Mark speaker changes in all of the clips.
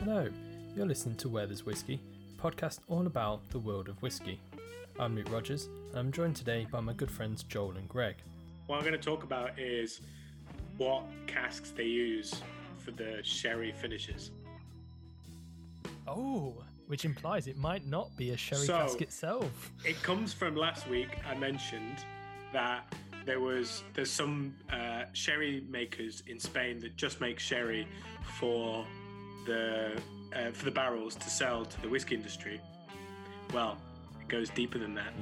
Speaker 1: Hello, you're listening to Where There's Whiskey, a podcast all about the world of whiskey. I'm Luke Rogers, and I'm joined today by my good friends Joel and Greg.
Speaker 2: What I'm going to talk about is what casks they use for the sherry finishes.
Speaker 1: Oh, which implies it might not be a sherry
Speaker 2: So-
Speaker 1: cask itself.
Speaker 2: It comes from last week. I mentioned that there was there's some uh, sherry makers in Spain that just make sherry for the uh, for the barrels to sell to the whiskey industry. Well, it goes deeper than that.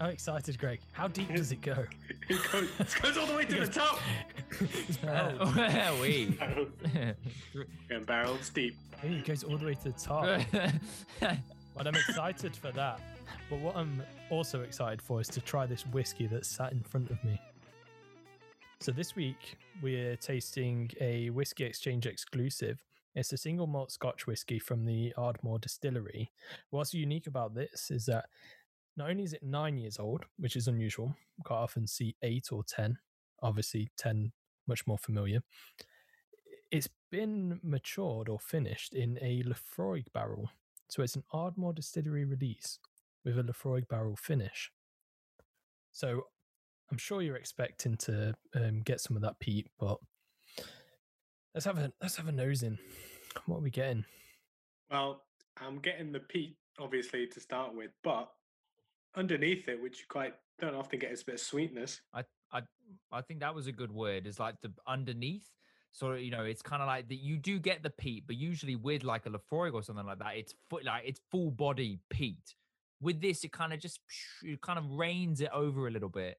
Speaker 1: How excited, Greg? How deep does it go?
Speaker 2: It goes, it goes all the way to the top.
Speaker 1: It's
Speaker 3: Uh,
Speaker 1: barrel.
Speaker 3: we.
Speaker 2: and barrels deep.
Speaker 1: Hey, it goes all the way to the top. But I'm excited for that. But what I'm also excited for is to try this whiskey that's sat in front of me. So this week we're tasting a whiskey exchange exclusive. It's a single malt Scotch whiskey from the Ardmore distillery. What's unique about this is that not only is it nine years old, which is unusual, quite often see eight or ten. Obviously, ten much more familiar. It's been matured or finished in a Laphroaig barrel, so it's an Ardmore distillery release with a Laphroaig barrel finish. So I'm sure you're expecting to um, get some of that peat, but let's have a let's have a nose in. What are we getting?
Speaker 2: Well, I'm getting the peat obviously to start with, but underneath it, which you quite don't often get, is a bit of sweetness.
Speaker 3: I, I, I think that was a good word. Is like the underneath. So you know, it's kind of like that. You do get the peat, but usually with like a Laphroaig or something like that, it's full, like it's full body peat. With this, it kind of just it kind of rains it over a little bit,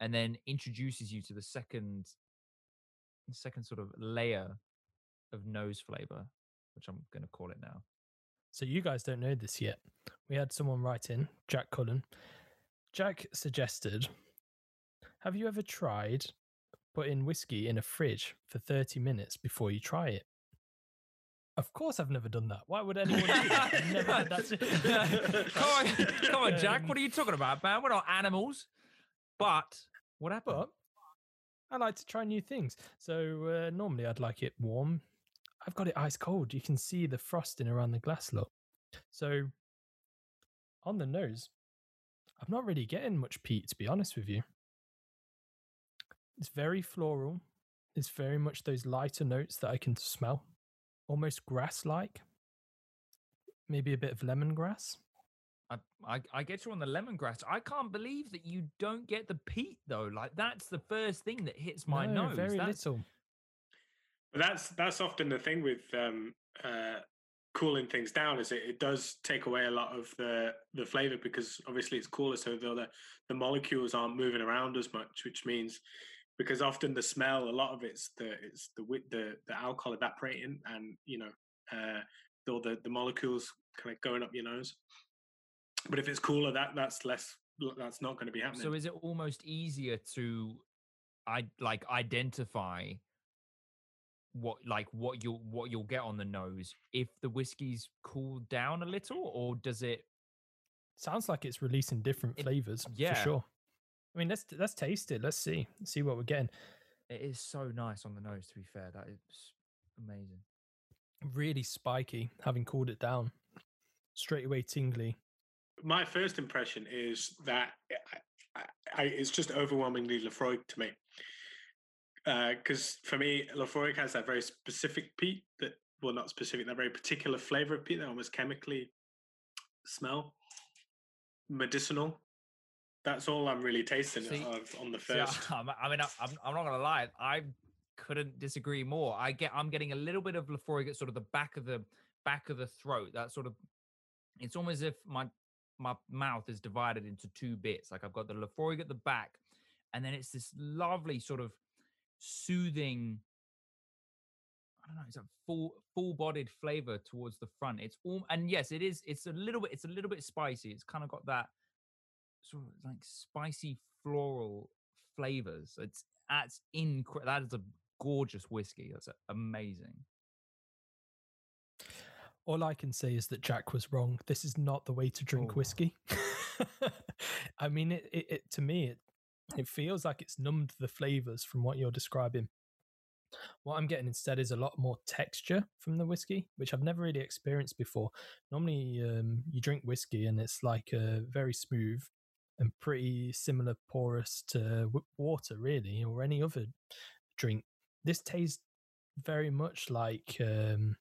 Speaker 3: and then introduces you to the second, second sort of layer of nose flavor, which I'm going to call it now.
Speaker 1: So you guys don't know this yet. We had someone write in, Jack Cullen. Jack suggested, "Have you ever tried putting whiskey in a fridge for 30 minutes before you try it?" Of course, I've never done that. Why would anyone do that? I've never had that.
Speaker 3: come on, come on, Jack.
Speaker 1: Um,
Speaker 3: What are you talking about, man? We're not animals. But what happened?
Speaker 1: But I like to try new things. So uh, normally I'd like it warm. I've got it ice cold. You can see the frosting around the glass look. So on the nose, I'm not really getting much peat, to be honest with you. It's very floral. It's very much those lighter notes that I can smell, almost grass like. Maybe a bit of lemongrass.
Speaker 3: I, I, I get you on the lemongrass. I can't believe that you don't get the peat though. Like that's the first thing that hits my
Speaker 1: No,
Speaker 3: nose.
Speaker 1: Very
Speaker 3: That's-
Speaker 1: little.
Speaker 2: But that's that's often the thing with um, uh, cooling things down is it, it does take away a lot of the the flavor because obviously it's cooler, so the the molecules aren't moving around as much, which means because often the smell, a lot of it's the it's the the the alcohol evaporating, and you know, uh, all the the molecules kind of going up your nose. But if it's cooler, that that's less. That's not going to be happening.
Speaker 3: So is it almost easier to I like identify what like what you'll what you'll get on the nose if the whiskey's cooled down a little or does it
Speaker 1: Sounds like it's releasing different
Speaker 3: It-
Speaker 1: flavors
Speaker 3: yeah.
Speaker 1: for sure. I mean, let's let's taste it. Let's see see what we're getting.
Speaker 3: it is so nice on the nose to be fair that is amazing
Speaker 1: Really spiky, having cooled it down. Straight away tingly.
Speaker 2: My first impression is that eh, I, I, I, it's just overwhelmingly Laphroaig to me. Uh, because for me, Laphroaig has that very specific peat that, well, not specific, that very particular flavor of peat that almost chemically smell medicinal. That's all I'm really tasting
Speaker 3: See-
Speaker 2: of on the
Speaker 3: See, I-
Speaker 2: first.
Speaker 3: I mean, I- I'm, I'm not gonna lie. I couldn't disagree more. I get, I'm getting a little bit of Laphroaig at sort of the back of the back of the throat. That sort of, it's almost as if my my mouth is divided into two bits. Like I've got the Laphroaig at the back, and then it's this lovely sort of soothing. I don't know. It's a full full bodied flavor towards the front. It's all, and yes, it is. It's a little bit. It's a little bit spicy. It's kind of got that sort of like spicy floral flavors. It's that's incredible. That is a gorgeous whiskey. That's amazing.
Speaker 1: All I can say is that Jack was wrong. This is not the way to drink
Speaker 3: Oh.
Speaker 1: whiskey. I mean, it, it, it to me, it it feels like it's numbed the flavors from what you're describing. What I'm getting instead is a lot more texture from the whiskey, which I've never really experienced before. Normally, um, you drink whiskey and it's like uh, very smooth and pretty similar porous to water, really, or any other drink. This tastes very much like um,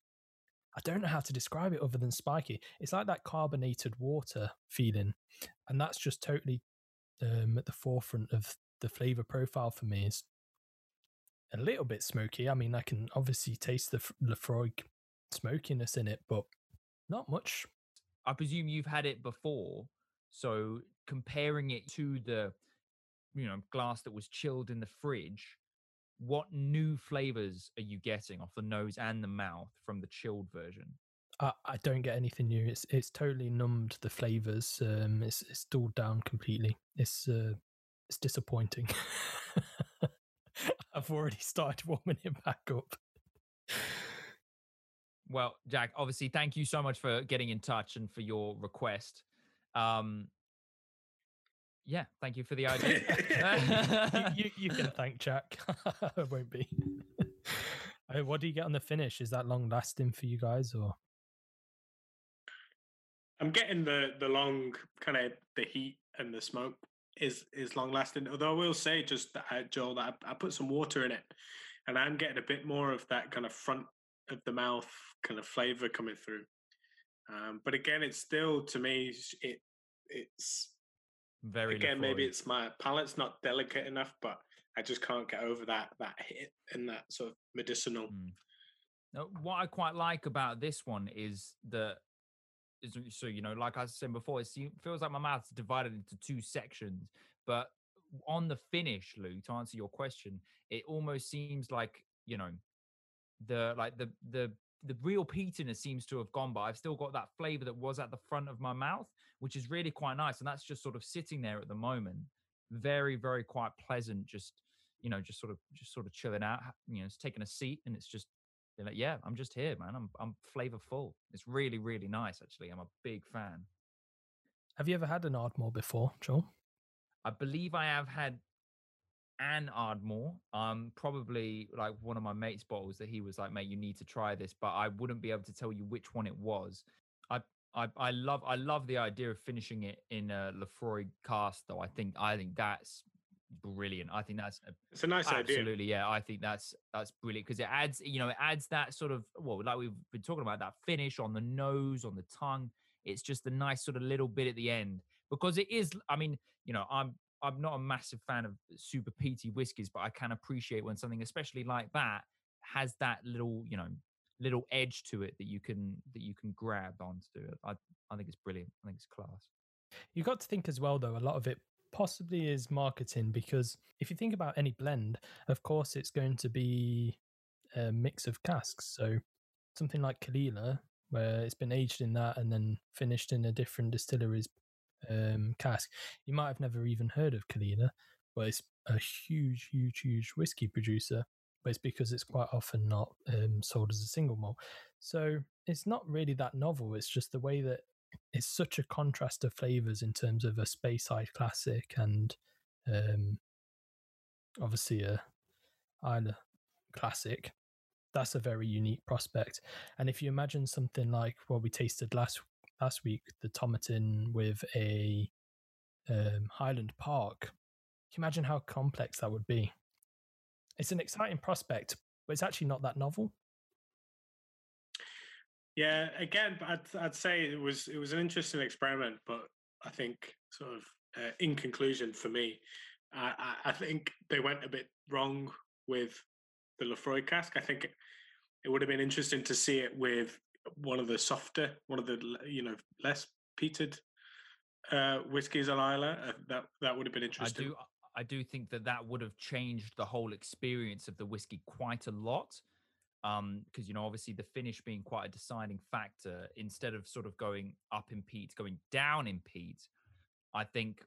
Speaker 1: I don't know how to describe it other than spiky. It's like that carbonated water feeling, and that's just totally um, at the forefront of the flavor profile for me. Is a little bit smoky. I mean, I can obviously taste the Laphroaig smokiness in it, but not much.
Speaker 3: I presume you've had it before, so comparing it to the you know glass that was chilled in the fridge what new flavors are you getting off the nose and the mouth from the chilled version?
Speaker 1: I, I don't get anything new. It's it's totally numbed the flavors. Um, it's it's dulled down completely. It's uh, it's disappointing. I've already started warming it back up.
Speaker 3: Well, Jack, obviously, thank you so much for getting in touch and for your request. Um, yeah, thank you for the
Speaker 1: idea. you, you, you, can thank Jack. I won't be. What do you get on the finish? Is that long lasting for you guys, or?
Speaker 2: I'm getting the the long kind of the heat and the smoke is is long lasting. Although I will say, just that, uh, Joel, that I, I put some water in it, and I'm getting a bit more of that kind of front of the mouth kind of flavor coming through. Um, but again, it's still to me, it it's
Speaker 3: very
Speaker 2: again, maybe it's my palate's not delicate enough, but I just can't get over that that hit and that sort of medicinal. Mm.
Speaker 3: Now, what I quite like about this one is that so you know, like I said before, it feels like my mouth's divided into two sections. But on the finish, Lou, to answer your question, it almost seems like you know the like the the the real peatiness seems to have gone, but I've still got that flavor that was at the front of my mouth, which is really quite nice. And that's just sort of sitting there at the moment. Very, very quite pleasant. Just, you know, just sort of, just sort of chilling out, you know, it's taking a seat and it's just, like, yeah, I'm just here, man. I'm, I'm flavorful. It's really, really nice, actually. I'm a big fan.
Speaker 1: Have you ever had an Ardmore before, Joel?
Speaker 3: I believe I have had and Ardmore. Um, probably like one of my mates' bottles that he was like, "Mate, you need to try this," but I wouldn't be able to tell you which one it was. I I, I love I love the idea of finishing it in a Laphroaig cast, though. I think I think that's brilliant. I think that's
Speaker 2: a, it's a nice
Speaker 3: absolutely,
Speaker 2: idea.
Speaker 3: Absolutely, yeah. I think that's that's brilliant because it adds you know it adds that sort of well like we've been talking about that finish on the nose on the tongue. It's just a nice sort of little bit at the end because it is. I mean, you know, I'm I'm not a massive fan of super peaty whiskies, but I can appreciate when something, especially like that, has that little, you know, little edge to it that you can that you can grab onto. I I think it's brilliant. I think it's class.
Speaker 1: You got to think as well, though. A lot of it possibly is marketing because if you think about any blend, of course, it's going to be a mix of casks. So something like Caol Ila, where it's been aged in that and then finished in a different distillery's um, cask. You might have never even heard of Caol Ila, but it's a huge, huge, huge whiskey producer. But it's because it's quite often not um, sold as a single malt. So it's not really that novel. It's just the way that it's such a contrast of flavors in terms of a Speyside classic and um, obviously a Islay classic. That's a very unique prospect. And if you imagine something like what we tasted last last week, the Tomatin with a um, Highland Park. Can you imagine how complex that would be? It's an exciting prospect, but it's actually not that novel.
Speaker 2: Yeah, again, I'd I'd say it was it was an interesting experiment, but I think sort of uh, in conclusion for me, I, I, think they went a bit wrong with the Laphroaig cask. I think it would have been interesting to see it with one of the softer, one of the you know less peated uh, whiskies on Islay. Uh, that that would have been interesting.
Speaker 3: I do I do think that that would have changed the whole experience of the whiskey quite a lot. Um, because you know, obviously the finish being quite a deciding factor, instead of sort of going up in peat, going down in peat, I think,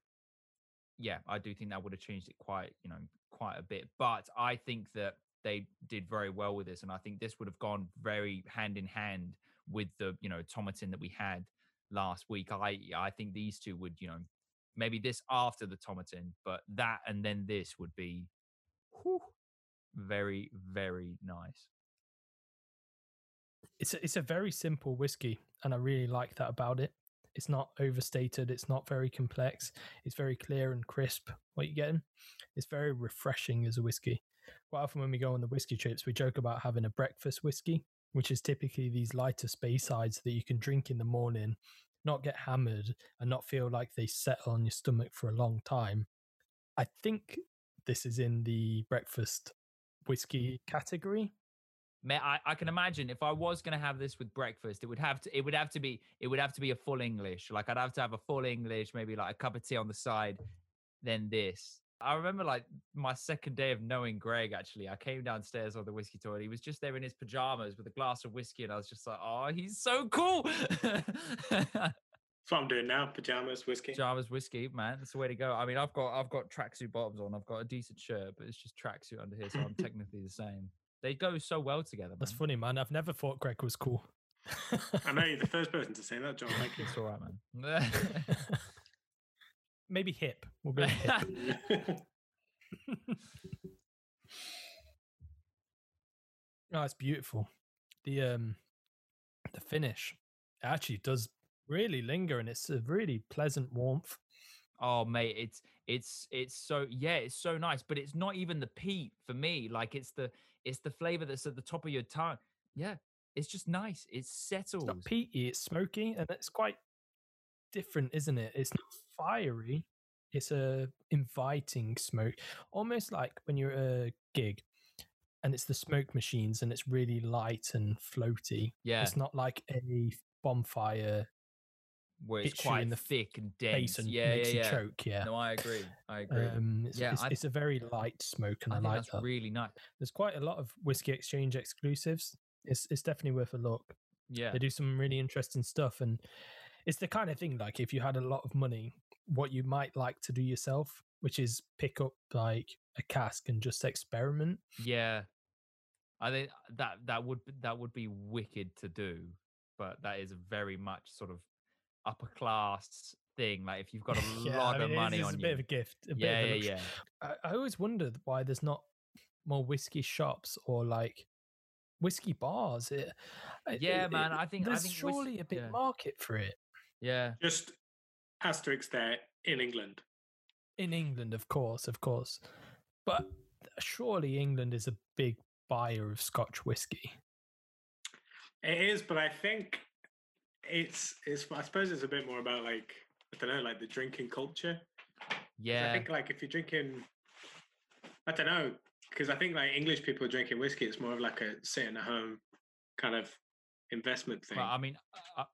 Speaker 3: yeah, I do think that would have changed it quite, you know, quite a bit. But I think that they did very well with this, and I think this would have gone very hand in hand with the you know Tomatin that we had last week. I I think these two would you know maybe this after the Tomatin, but that and then this would be whew, very, very nice.
Speaker 1: It's a, it's a very simple whiskey, and I really like that about it. It's not overstated. It's not very complex. It's very clear and crisp. What you're getting, it's very refreshing as a whiskey. Quite often when we go on the whiskey trips, we joke about having a breakfast whiskey, which is typically these lighter Speysides that you can drink in the morning, not get hammered, and not feel like they settle on your stomach for a long time. I think this is in the breakfast whiskey category.
Speaker 3: Man, I, I can imagine if I was going to have this with breakfast, it would have to it would have to be it would have to be a full English. Like I'd have to have a full English, maybe like a cup of tea on the side, then this. I remember like my second day of knowing Greg. Actually, I came downstairs on the whiskey tour. And he was just there in his pajamas with a glass of whiskey, and I was just like, "Oh, he's so cool."
Speaker 2: That's what I'm doing now. Pajamas, whiskey.
Speaker 3: Pajamas, whiskey, man. That's the way to go. I mean, I've got I've got tracksuit bottoms on. I've got a decent shirt, but it's just tracksuit under here, so I'm technically the same. They go so well together.
Speaker 1: That's funny, man. I've never thought Greg was cool.
Speaker 2: I know you're the first person to say that, John. Thank you.
Speaker 3: It's all right, man.
Speaker 1: Maybe hip. We'll go hip. oh, it's beautiful. The um the finish actually does really linger and it's a really pleasant warmth.
Speaker 3: Oh mate, it's it's it's so yeah, it's so nice, but it's not even the peat for me. Like it's the it's the flavor that's at the top of your tongue. Yeah, it's just nice. It settles.
Speaker 1: It's not peaty, it's smoky, and it's quite different, isn't it? It's not fiery. It's a inviting smoke, almost like when you're at a gig, and it's the smoke machines, and it's really light and floaty.
Speaker 3: Yeah,
Speaker 1: It's not like a bonfire
Speaker 3: where it's quite
Speaker 1: in the
Speaker 3: thick and dense.
Speaker 1: and
Speaker 3: Yeah, yeah,
Speaker 1: you
Speaker 3: yeah.
Speaker 1: choke. Yeah.
Speaker 3: No, I agree. I agree.
Speaker 1: Um, it's,
Speaker 3: Yeah,
Speaker 1: it's,
Speaker 3: I-
Speaker 1: it's a very light smoke, and
Speaker 3: I
Speaker 1: I, like
Speaker 3: that's
Speaker 1: that.
Speaker 3: really nice.
Speaker 1: There's quite a lot of whiskey exchange exclusives. It's it's definitely worth a look.
Speaker 3: Yeah,
Speaker 1: They do some really interesting stuff, and it's the kind of thing like if you had a lot of money, what you might like to do yourself, which is pick up like a cask and just experiment.
Speaker 3: yeah. I think uh, that that would that would be wicked to do, but that is very much sort of upper class thing. Like if you've got a
Speaker 1: Yeah,
Speaker 3: lot
Speaker 1: I mean,
Speaker 3: of money on
Speaker 1: a
Speaker 3: you,
Speaker 1: bit of a gift. A bit
Speaker 3: yeah,
Speaker 1: of a
Speaker 3: yeah, yeah.
Speaker 1: I, I always wondered why there's not more whiskey shops or like whiskey bars. It,
Speaker 3: Yeah,
Speaker 1: it-
Speaker 3: man, I think- I
Speaker 1: there's
Speaker 3: think whis-
Speaker 1: surely a big
Speaker 3: yeah.
Speaker 1: market for it
Speaker 3: Yeah,
Speaker 2: Just asterisk there in England.
Speaker 1: in England, of course, of course, but surely England is a big buyer of Scotch whiskey.
Speaker 2: It is, but I think it's it's. I suppose it's a bit more about like I don't know, like the drinking culture.
Speaker 3: yeah.
Speaker 2: I think like if you're drinking, I don't know, because I think like English people are drinking whiskey, it's more of like a sitting at home kind of investment thing.
Speaker 3: Well, I mean, I,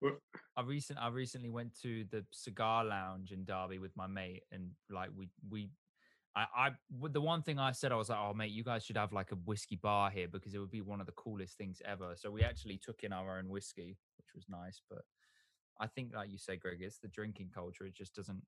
Speaker 3: I recent I recently went to the cigar lounge in Derby with my mate, and like we we. I, I the one thing I said I was like, oh mate, you guys should have like a whiskey bar here because it would be one of the coolest things ever. So we actually took in our own whiskey, which was nice. But I think, like you say, Greg, it's the drinking culture. It just doesn't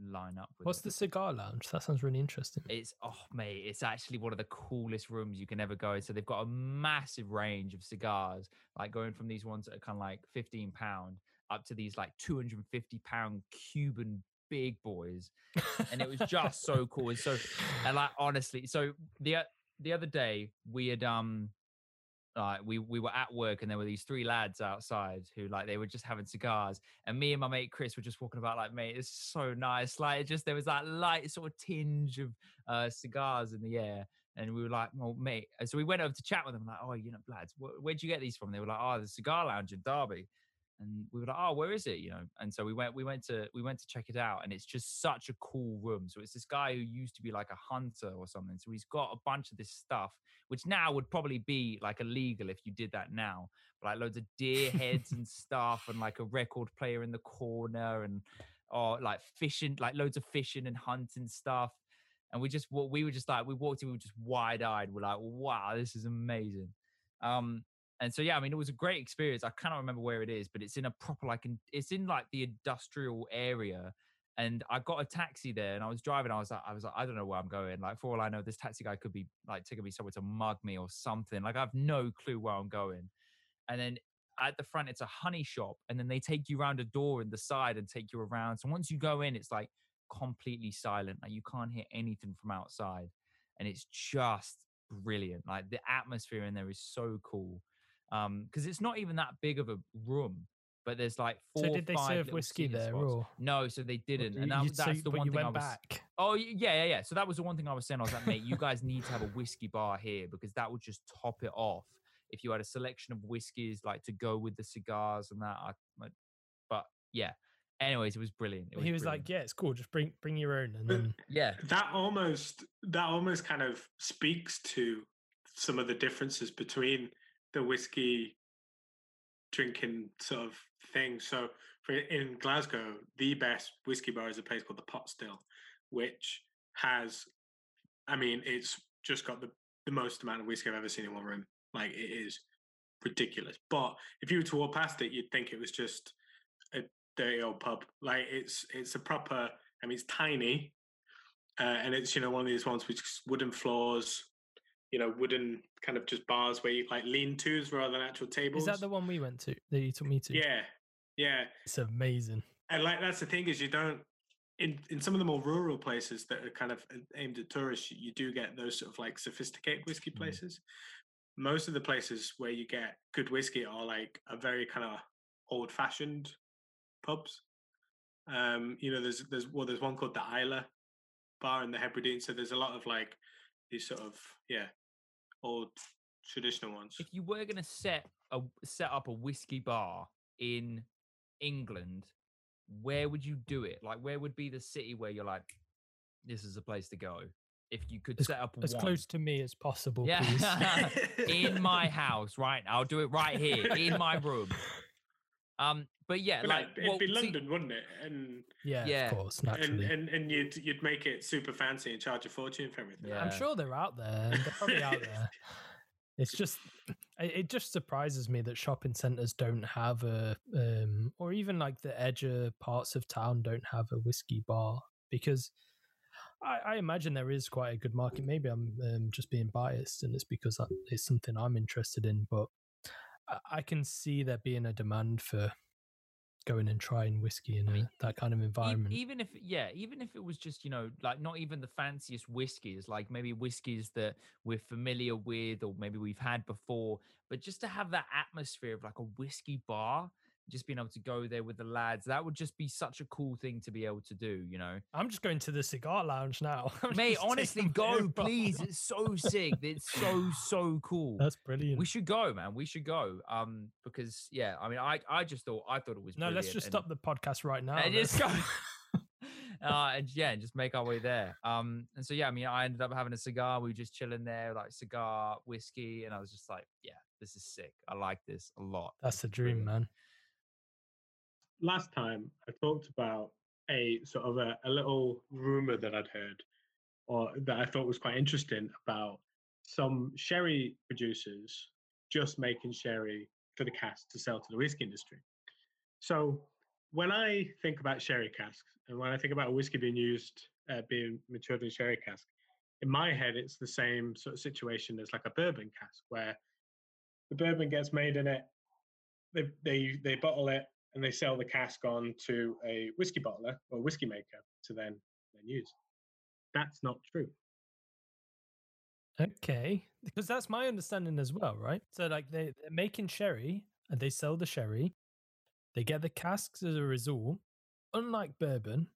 Speaker 3: line up with.
Speaker 1: What's
Speaker 3: it.
Speaker 1: the cigar lounge? That sounds really interesting.
Speaker 3: It's oh mate, it's actually one of the coolest rooms you can ever go in. So they've got a massive range of cigars, like going from these ones that are kind of like 15 pound up to these like 250 pound Cuban big boys. And it was just so cool. And so and like honestly, so the the other day we had um like we we were at work and there were these three lads outside who like they were just having cigars and me and my mate Chris were just walking about like mate it's so nice. Like it just there was that light sort of tinge of uh cigars in the air and we were like well mate and so we went over to chat with them like oh you know lads wh- where'd you get these from? They were like oh the cigar lounge in Derby and we were like oh where is it? you know and so we went we went to we went to check it out and it's just such a cool room. So it's this guy who used to be like a hunter or something so he's got a bunch of this stuff which now would probably be like illegal if you did that now but like loads of deer heads and stuff and like a record player in the corner and or like fishing like loads of fishing and hunting stuff and we just we were just like we walked in we were just wide-eyed we're like wow this is amazing. Um and so yeah i mean it was a great experience i cannot remember where it is but it's in a proper like it's in like the industrial area and I got a taxi there and I was driving. I was like, I was like, I don't know where I'm going. Like, for all I know, this taxi guy could be like taking me somewhere to mug me or something. Like, I have no clue where I'm going. And then at the front, it's a honey shop. And then they take you around a door in the side and take you around. So once you go in, it's like completely silent. Like, you can't hear anything from outside. And it's just brilliant. Like the atmosphere in there is so cool. Um, because it's not even that big of a room, but there's like four.
Speaker 1: So did they
Speaker 3: five
Speaker 1: serve whiskey there,
Speaker 3: spots.
Speaker 1: or
Speaker 3: No, so they didn't,
Speaker 1: you-
Speaker 3: and that,
Speaker 1: you-
Speaker 3: that's
Speaker 1: so-
Speaker 3: the one
Speaker 1: you
Speaker 3: thing I
Speaker 1: went
Speaker 3: was.
Speaker 1: back?
Speaker 3: Oh yeah, yeah, yeah. So that was the one thing I was saying. I was like, mate, you guys need to have a whiskey bar here because that would just top it off. If you had a selection of whiskeys like to go with the cigars and that, I, like, but yeah. Anyways, it was brilliant. It
Speaker 1: he was like, "Yeah, it's cool. Just bring bring your own." And then
Speaker 3: yeah,
Speaker 2: that almost that almost kind of speaks to some of the differences between the whiskey drinking sort of thing. So for in Glasgow, the best whiskey bar is a place called the Pot Still, which has I mean, it's just got the, the most amount of whiskey I've ever seen in one room. Like it is ridiculous. But if you were to walk past it, you'd think it was just a dirty old pub. Like it's it's a proper I mean it's tiny, uh, and it's you know one of these ones with wooden floors, you know wooden kind of just bars where you like lean tos rather than actual tables.
Speaker 1: is that the one we went to that you took me to?
Speaker 2: Yeah, yeah,
Speaker 1: it's amazing.
Speaker 2: and like that's the thing is you don't in in some of the more rural places that are kind of aimed at tourists, you do get those sort of like sophisticated whiskey
Speaker 3: Mm.
Speaker 2: places. Most of the places where you get good whiskey are like a very kind of old fashioned pubs. Um, you know, there's there's well, there's one called the Isla Bar in the Hebrides. So there's a lot of like these sort of yeah old traditional ones.
Speaker 3: if you were gonna set a set up a whiskey bar in England, where would you do it? Like, where would be the city where you're like, this is a place to go? If you could
Speaker 1: As,
Speaker 3: set up
Speaker 1: as
Speaker 3: one.
Speaker 1: close to me as possible,
Speaker 3: Yeah.
Speaker 1: please.
Speaker 3: in my house, right? I'll do it right here in my room. Um, but yeah,
Speaker 2: Well,
Speaker 3: like
Speaker 2: it'd
Speaker 3: well,
Speaker 2: be
Speaker 3: see-
Speaker 2: London, wouldn't it? And
Speaker 1: yeah,
Speaker 3: Yeah.
Speaker 1: of course,
Speaker 2: and,
Speaker 1: naturally.
Speaker 2: and and and you'd you'd make it super fancy and charge a fortune for everything.
Speaker 3: Yeah.
Speaker 1: I'm sure they're out there. They're probably out there. It's just, it it just surprises me that shopping centres don't have a, um, or even like the edger parts of town don't have a whiskey bar because I, I imagine there is quite a good market. Maybe I'm um, just being biased and it's because it's something I'm interested in, but I, I can see there being a demand for going and trying whiskey in
Speaker 3: I
Speaker 1: a,
Speaker 3: mean,
Speaker 1: that kind of environment.
Speaker 3: even if yeah even if it was just you know like not even the fanciest whiskies like maybe whiskies that we're familiar with or maybe we've had before but just to have that atmosphere of like a whiskey bar just being able to go there with the lads that would just be such a cool thing to be able to do you know
Speaker 1: I'm just going to the cigar lounge now. I'm
Speaker 3: mate honestly go please it's so sick it's so so cool
Speaker 1: That's brilliant.
Speaker 3: we should go man we should go um because yeah i mean i i just thought i thought it was
Speaker 1: No, let's just
Speaker 3: and-
Speaker 1: stop the podcast right now.
Speaker 3: and just go. uh, and yeah, and just make our way there. Um, and so yeah, I mean, I ended up having a cigar. We were just chilling there, like cigar, whiskey, and I was just like, yeah, this is sick. I like this a lot.
Speaker 1: That's the dream, man.
Speaker 2: Last time I talked about a sort of a, a little rumor that I'd heard or that I thought was quite interesting about some sherry producers just making sherry for the cask to sell to the whiskey industry. So when I think about sherry casks and when I think about whiskey being used, uh, being matured in sherry cask, in my head it's the same sort of situation as like a bourbon cask where the bourbon gets made in it, they they they bottle it and they sell the cask on to a whiskey bottler or whiskey maker to then then use. That's not true.
Speaker 1: Okay, because that's my understanding as well, right? So, like, they, they're making sherry and they sell the sherry, they get the casks as a result. Unlike bourbon,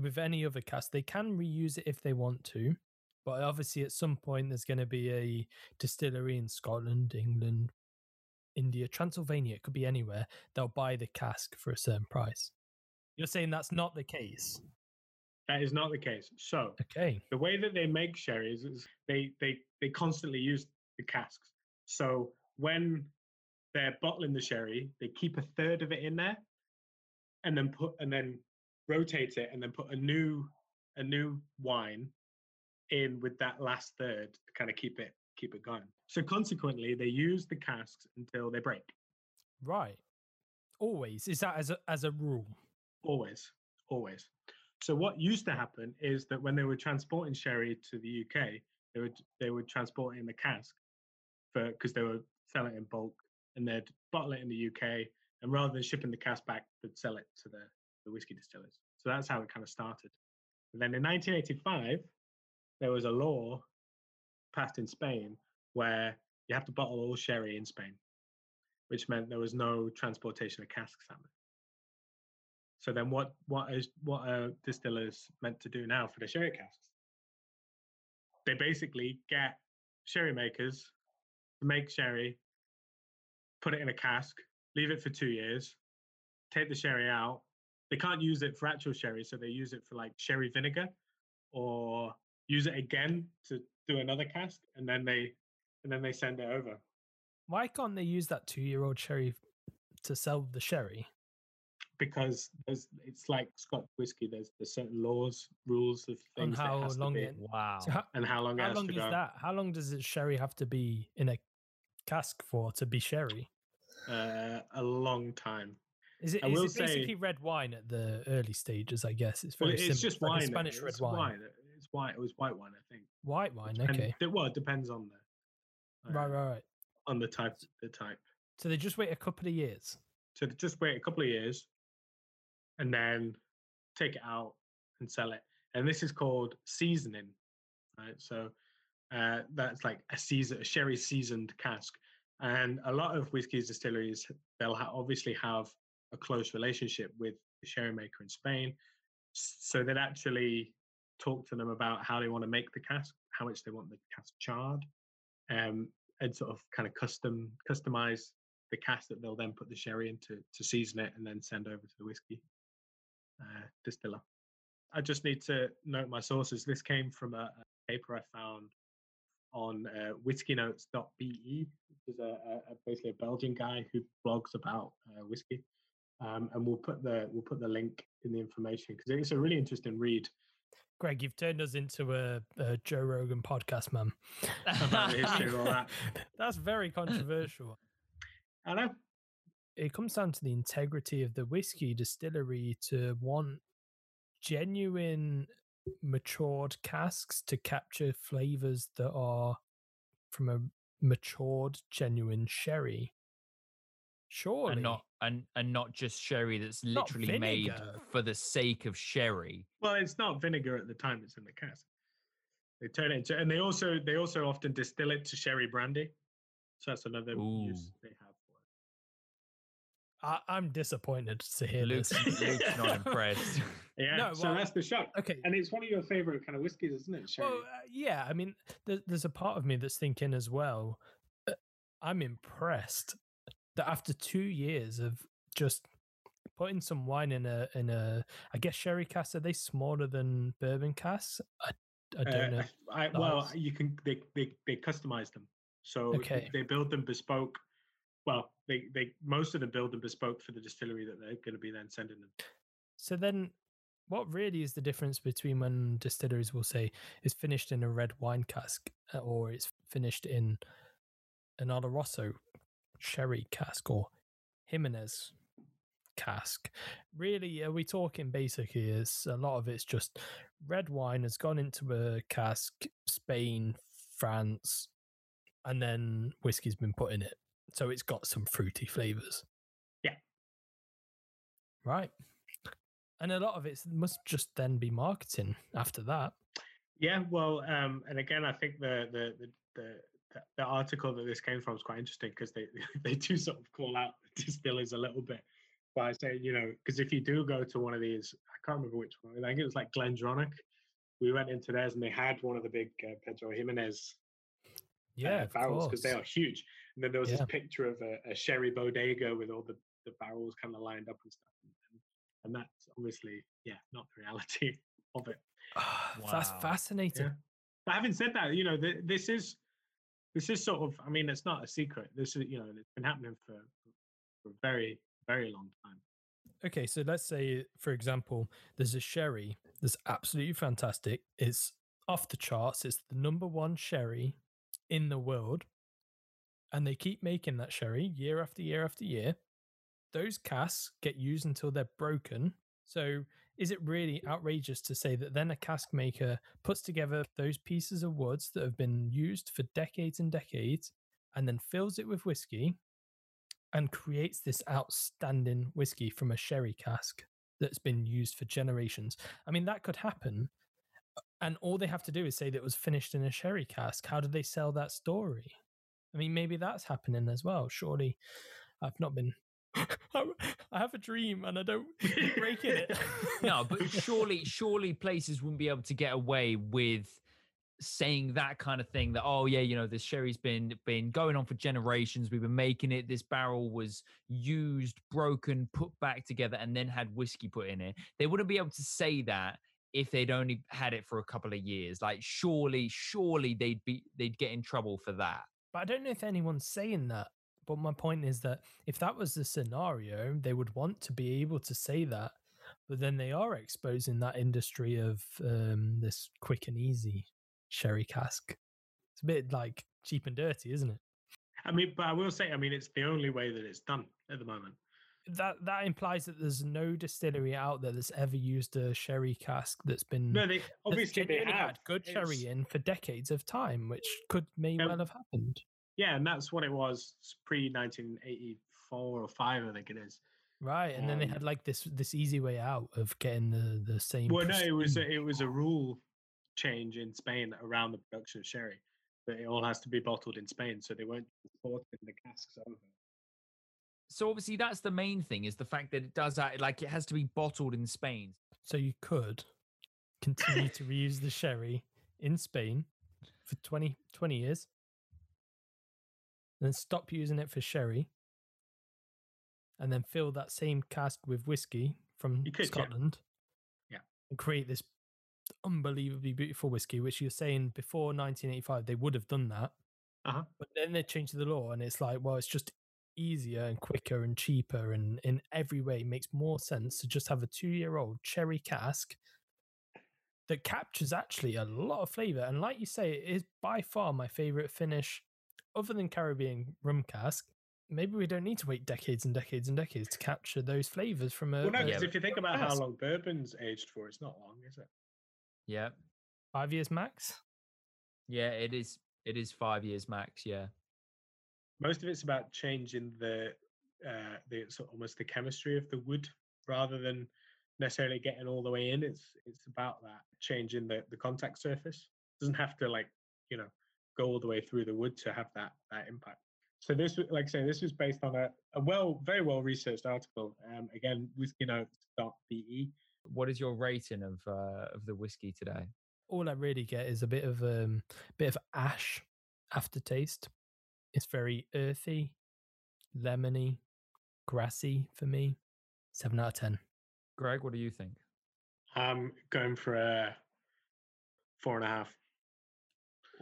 Speaker 1: with any other cask, they can reuse it if they want to. But obviously, at some point, there's going to be a distillery in Scotland, England, India, Transylvania, it could be anywhere. They'll buy the cask for a certain price. You're saying that's not the case?
Speaker 2: That is not the case. So
Speaker 1: Okay.
Speaker 2: the way that they make sherries is they they they constantly use the casks. So when they're bottling the sherry, they keep a third of it in there, and then put and then rotate it, and then put a new a new wine in with that last third to kind of keep it keep it going. So consequently, they use the casks until they break.
Speaker 1: Right. Always. Is that as a, as a rule?
Speaker 2: Always, always. So what used to happen is that when they were transporting sherry to the UK, they would they would transport it in the cask for because they were selling it in bulk, and they'd bottle it in the UK, and rather than shipping the cask back, they'd sell it to the the whiskey distillers. So that's how it kind of started. And then in 1985, there was a law passed in Spain where you have to bottle all sherry in Spain, which meant there was no transportation of out there. So then, what what is what are distillers meant to do now for the sherry casks? They basically get sherry makers to make sherry, put it in a cask, leave it for two years, take the sherry out. They can't use it for actual sherry, so they use it for like sherry vinegar, or use it again to do another cask, and then they and then they send it over.
Speaker 1: Why can't they use that two-year-old sherry to sell the sherry?
Speaker 2: Because there's, it's like Scotch whiskey. There's there's certain laws, rules of things that
Speaker 1: how
Speaker 2: has to
Speaker 1: long
Speaker 2: be,
Speaker 1: it-
Speaker 3: Wow.
Speaker 1: So how,
Speaker 2: and how long it
Speaker 1: how
Speaker 2: has
Speaker 1: long
Speaker 2: to
Speaker 1: is
Speaker 2: go.
Speaker 1: that? How long does it sherry have to be in a cask for to be sherry?
Speaker 2: Uh, a long time.
Speaker 1: Is it,
Speaker 2: I
Speaker 1: it
Speaker 2: say-
Speaker 1: basically red wine at the early stages? I guess it's
Speaker 2: Well,
Speaker 1: very
Speaker 2: it's
Speaker 1: simple.
Speaker 2: just
Speaker 1: like a
Speaker 2: wine.
Speaker 1: Spanish
Speaker 2: it's
Speaker 1: red wine.
Speaker 2: It's white. It was white wine, I think.
Speaker 1: White wine.
Speaker 2: And
Speaker 1: Okay.
Speaker 2: it- well, it depends on the
Speaker 1: Right,
Speaker 2: uh,
Speaker 1: right, right.
Speaker 2: on the type. The type.
Speaker 1: So they just wait a couple of years.
Speaker 2: So to just wait a couple of years, and then take it out and sell it. And this is called seasoning, right? So uh, that's like a season, a sherry seasoned cask. And a lot of whiskey distilleries, they'll ha- obviously have a close relationship with the sherry maker in Spain. So they'd actually talk to them about how they want to make the cask, how much they want the cask charred, um, and sort of kind of custom customize the cask that they'll then put the sherry into to season it and then send over to the whiskey uh, distiller. I just need to note my sources. This came from a, a paper I found on uh, whiskynotes.be, which is a, a, basically a Belgian guy who blogs about uh, whiskey. Um, and we'll put the we'll put the link in the information because it's a really interesting read
Speaker 1: Greg, you've turned us into a, a Joe Rogan podcast, man.
Speaker 2: about the all that.
Speaker 1: That's very controversial.
Speaker 2: I know.
Speaker 1: it comes down to the integrity of the whiskey distillery to want genuine matured casks to capture flavors that are from a matured genuine sherry surely
Speaker 3: and not and and not just sherry that's
Speaker 1: Not
Speaker 3: literally made for the sake of sherry.
Speaker 2: Well, it's not vinegar at the time it's in the cask. They turn it into, and they also they also often distill it to sherry brandy. So that's another
Speaker 3: Ooh.
Speaker 2: use they have for
Speaker 1: I, i'm disappointed to hear
Speaker 3: Luke's,
Speaker 1: this
Speaker 3: Luke's not impressed.
Speaker 2: Yeah.
Speaker 1: No,
Speaker 2: so
Speaker 1: well,
Speaker 2: that's the shock.
Speaker 1: okay
Speaker 2: And it's one of your favorite kind of whiskies, isn't it? Sherry.
Speaker 1: Well, uh, yeah. I mean, there, there's a part of me that's thinking as well. uh, I'm impressed that after two years of just putting some wine in a in a, I guess sherry casks are they smaller than bourbon casks? I, I don't know.
Speaker 2: Uh, I, well, you can they, they they customize them. So
Speaker 1: Okay.
Speaker 2: they build them bespoke. Well, they they most of them build them bespoke for the distillery that they're going to be then sending them.
Speaker 1: So then, what really is the difference between when distilleries will say it's finished in a red wine cask uh, or it's finished in an Oloroso sherry cask or Jimenez cask? Really, are we talking basically? Is a lot of it's just red wine has gone into a cask, Spain, France, and then whiskey's been put in it, so it's got some fruity flavors.
Speaker 2: Yeah.
Speaker 1: Right. And a lot of it must just then be marketing after that.
Speaker 2: Yeah, well, um, and again, I think the the the the, the- the article that this came from is quite interesting because they they do sort of call out distillers a little bit by saying, you know, because if you do go to one of these, I can't remember which one. I think it was like Glendronach. We went into theirs and they had one of the big uh, Pedro Jimenez
Speaker 1: Yeah,
Speaker 2: uh, barrels because they are huge. And then there was
Speaker 1: Yeah.
Speaker 2: this picture of a, a sherry bodega with all the, the barrels kind of lined up and stuff. And, and, that's obviously, yeah, not the reality of it.
Speaker 1: That's
Speaker 3: Wow.
Speaker 1: fascinating.
Speaker 2: Yeah. But having said that, you know, th- this is this is sort of. I mean, it's not a secret. This is, you know, it's been happening for for a very very long time.
Speaker 1: Okay, so let's say, for example, there's a sherry that's absolutely fantastic. It's off the charts. It's the number one sherry in the world. And they keep making that sherry year after year after year. Those casks get used until they're broken. So is it really outrageous to say that then a cask maker puts together those pieces of woods that have been used for decades and decades and then fills it with whiskey and creates this outstanding whiskey from a sherry cask that's been used for generations. I mean, that could happen. And all they have to do is say that it was finished in a sherry cask. How do they sell that story? I mean, maybe that's happening as well. Surely, I've not been. I have a dream and I don't break it.
Speaker 3: no, but surely, surely places wouldn't be able to get away with saying that kind of thing that oh yeah you know this sherry's been been going on for generations. We've been making it. This barrel was used broken put back together and then had whiskey put in it. They wouldn't be able to say that if they'd only had it for a couple of years. Like surely surely they'd be they'd get in trouble for that.
Speaker 1: But i don't know if anyone's saying that but my point is that if that was the scenario they would want to be able to say that but then they are exposing that industry of um, this quick and easy sherry cask. It's a bit like cheap and dirty, isn't it?
Speaker 2: I mean, but I will say, I mean, it's the only way that it's done at the moment.
Speaker 1: That that implies that there's no distillery out there that's ever used a sherry cask that's been
Speaker 2: no. They obviously they have had
Speaker 1: good it's... sherry in for decades of time, which could may well have happened.
Speaker 2: Yeah, and that's what it was pre 1984 or five, I think it is.
Speaker 1: Right, and um, then they had like this this easy way out of getting the the same.
Speaker 2: Well, no, it was a, it was a rule change in Spain around the production of sherry, but it all has to be bottled in Spain, so they won't transport in the casks over.
Speaker 3: So obviously that's the main thing is the fact that it does that like it has to be bottled in Spain.
Speaker 1: So you could continue to reuse the sherry in Spain for 20, 20 years, then stop using it for sherry, and then fill that same cask with whiskey from could, Scotland.
Speaker 2: Yeah. yeah.
Speaker 1: And create this unbelievably beautiful whiskey, which you're saying before 1985 they would have done that.
Speaker 2: Uh-huh.
Speaker 1: But then they changed the law, and it's like, well, it's just easier and quicker and cheaper, and in every way makes more sense to just have a two-year-old cherry cask that captures actually a lot of flavor. And like you say, it is by far my favorite finish, other than Caribbean rum cask. Maybe we don't need to wait decades and decades and decades to capture those flavors from a.
Speaker 2: Well, no, because if you think about cask. how long bourbon's aged for, it's not long, is it?
Speaker 3: Yeah.
Speaker 1: Five years max?
Speaker 3: Yeah, it is it is five years max, yeah.
Speaker 2: Most of it's about changing the uh the sort of almost the chemistry of the wood rather than necessarily getting all the way in. It's it's about that changing the, the contact surface. It doesn't have to like, you know, go all the way through the wood to have that that impact. So this, like I say, this was based on a, a well, very well researched article. Um, again, whiskynotes.be.
Speaker 3: What is your rating of uh, of the whiskey today?
Speaker 1: All I really get is a bit of um bit of ash aftertaste. It's very earthy, lemony, grassy for me. Seven out of ten.
Speaker 3: Greg, what do you think?
Speaker 2: I'm going for a four and a half.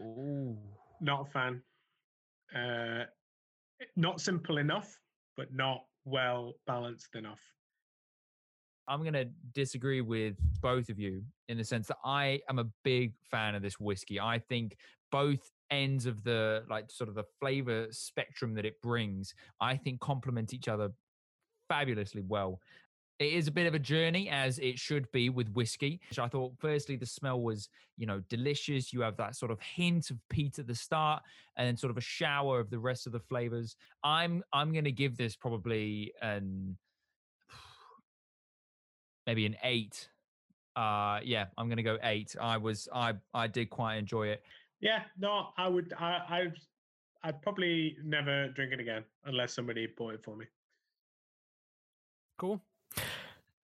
Speaker 3: Ooh.
Speaker 2: Not a fan. Uh, not simple enough, but not well balanced enough.
Speaker 3: I'm going to disagree with both of you in the sense that I am a big fan of this whiskey. I think both ends of the like sort of the flavor spectrum that it brings, I think complement each other fabulously well. It is a bit of a journey, as it should be with whiskey. Which I thought, firstly, the smell was, you know, delicious. You have that sort of hint of peat at the start, and then sort of a shower of the rest of the flavors. I'm I'm going to give this probably an maybe an eight. Uh, yeah, I'm going to go eight. I was, I, I did quite enjoy it.
Speaker 2: Yeah, no, I would, I, I, I'd probably never drink it again unless somebody bought it for me.
Speaker 1: Cool.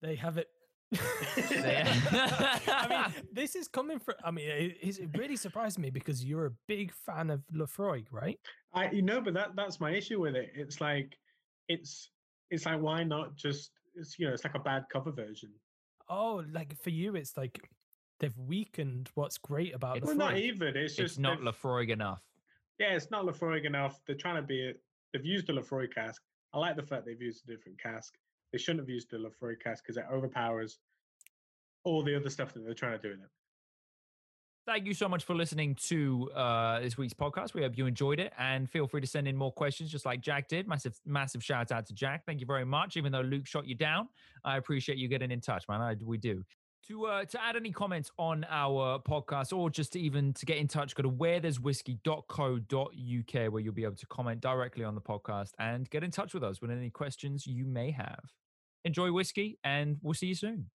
Speaker 1: They have it. I mean, this is coming from. I mean, it, it really surprised me because you're a big fan of Laphroaig, right?
Speaker 2: I, you know, but that that's my issue with it. It's like, it's it's like why not just it's you know it's like a bad cover version.
Speaker 1: Oh, like for you, it's like they've weakened what's great about.
Speaker 2: It's well, not even. It's just
Speaker 3: it's not Laphroaig enough.
Speaker 2: Yeah, it's not Laphroaig enough. They're trying to be. They've used a Laphroaig cask. I like the fact they've used a different cask. They shouldn't have used the Laphroaig cask because it overpowers all the other stuff that they're trying to do in it.
Speaker 3: Thank you so much for listening to uh, this week's podcast. We hope you enjoyed it, and feel free to send in more questions, just like Jack did. Massive, massive shout out to Jack. Thank you very much. Even though Luke shot you down, I appreciate you getting in touch, man. I, we do. To uh, to add any comments on our podcast, or just to even to get in touch, go to wherethere'swhiskey.co.uk, where you'll be able to comment directly on the podcast and get in touch with us with any questions you may have. Enjoy whiskey, and we'll see you soon.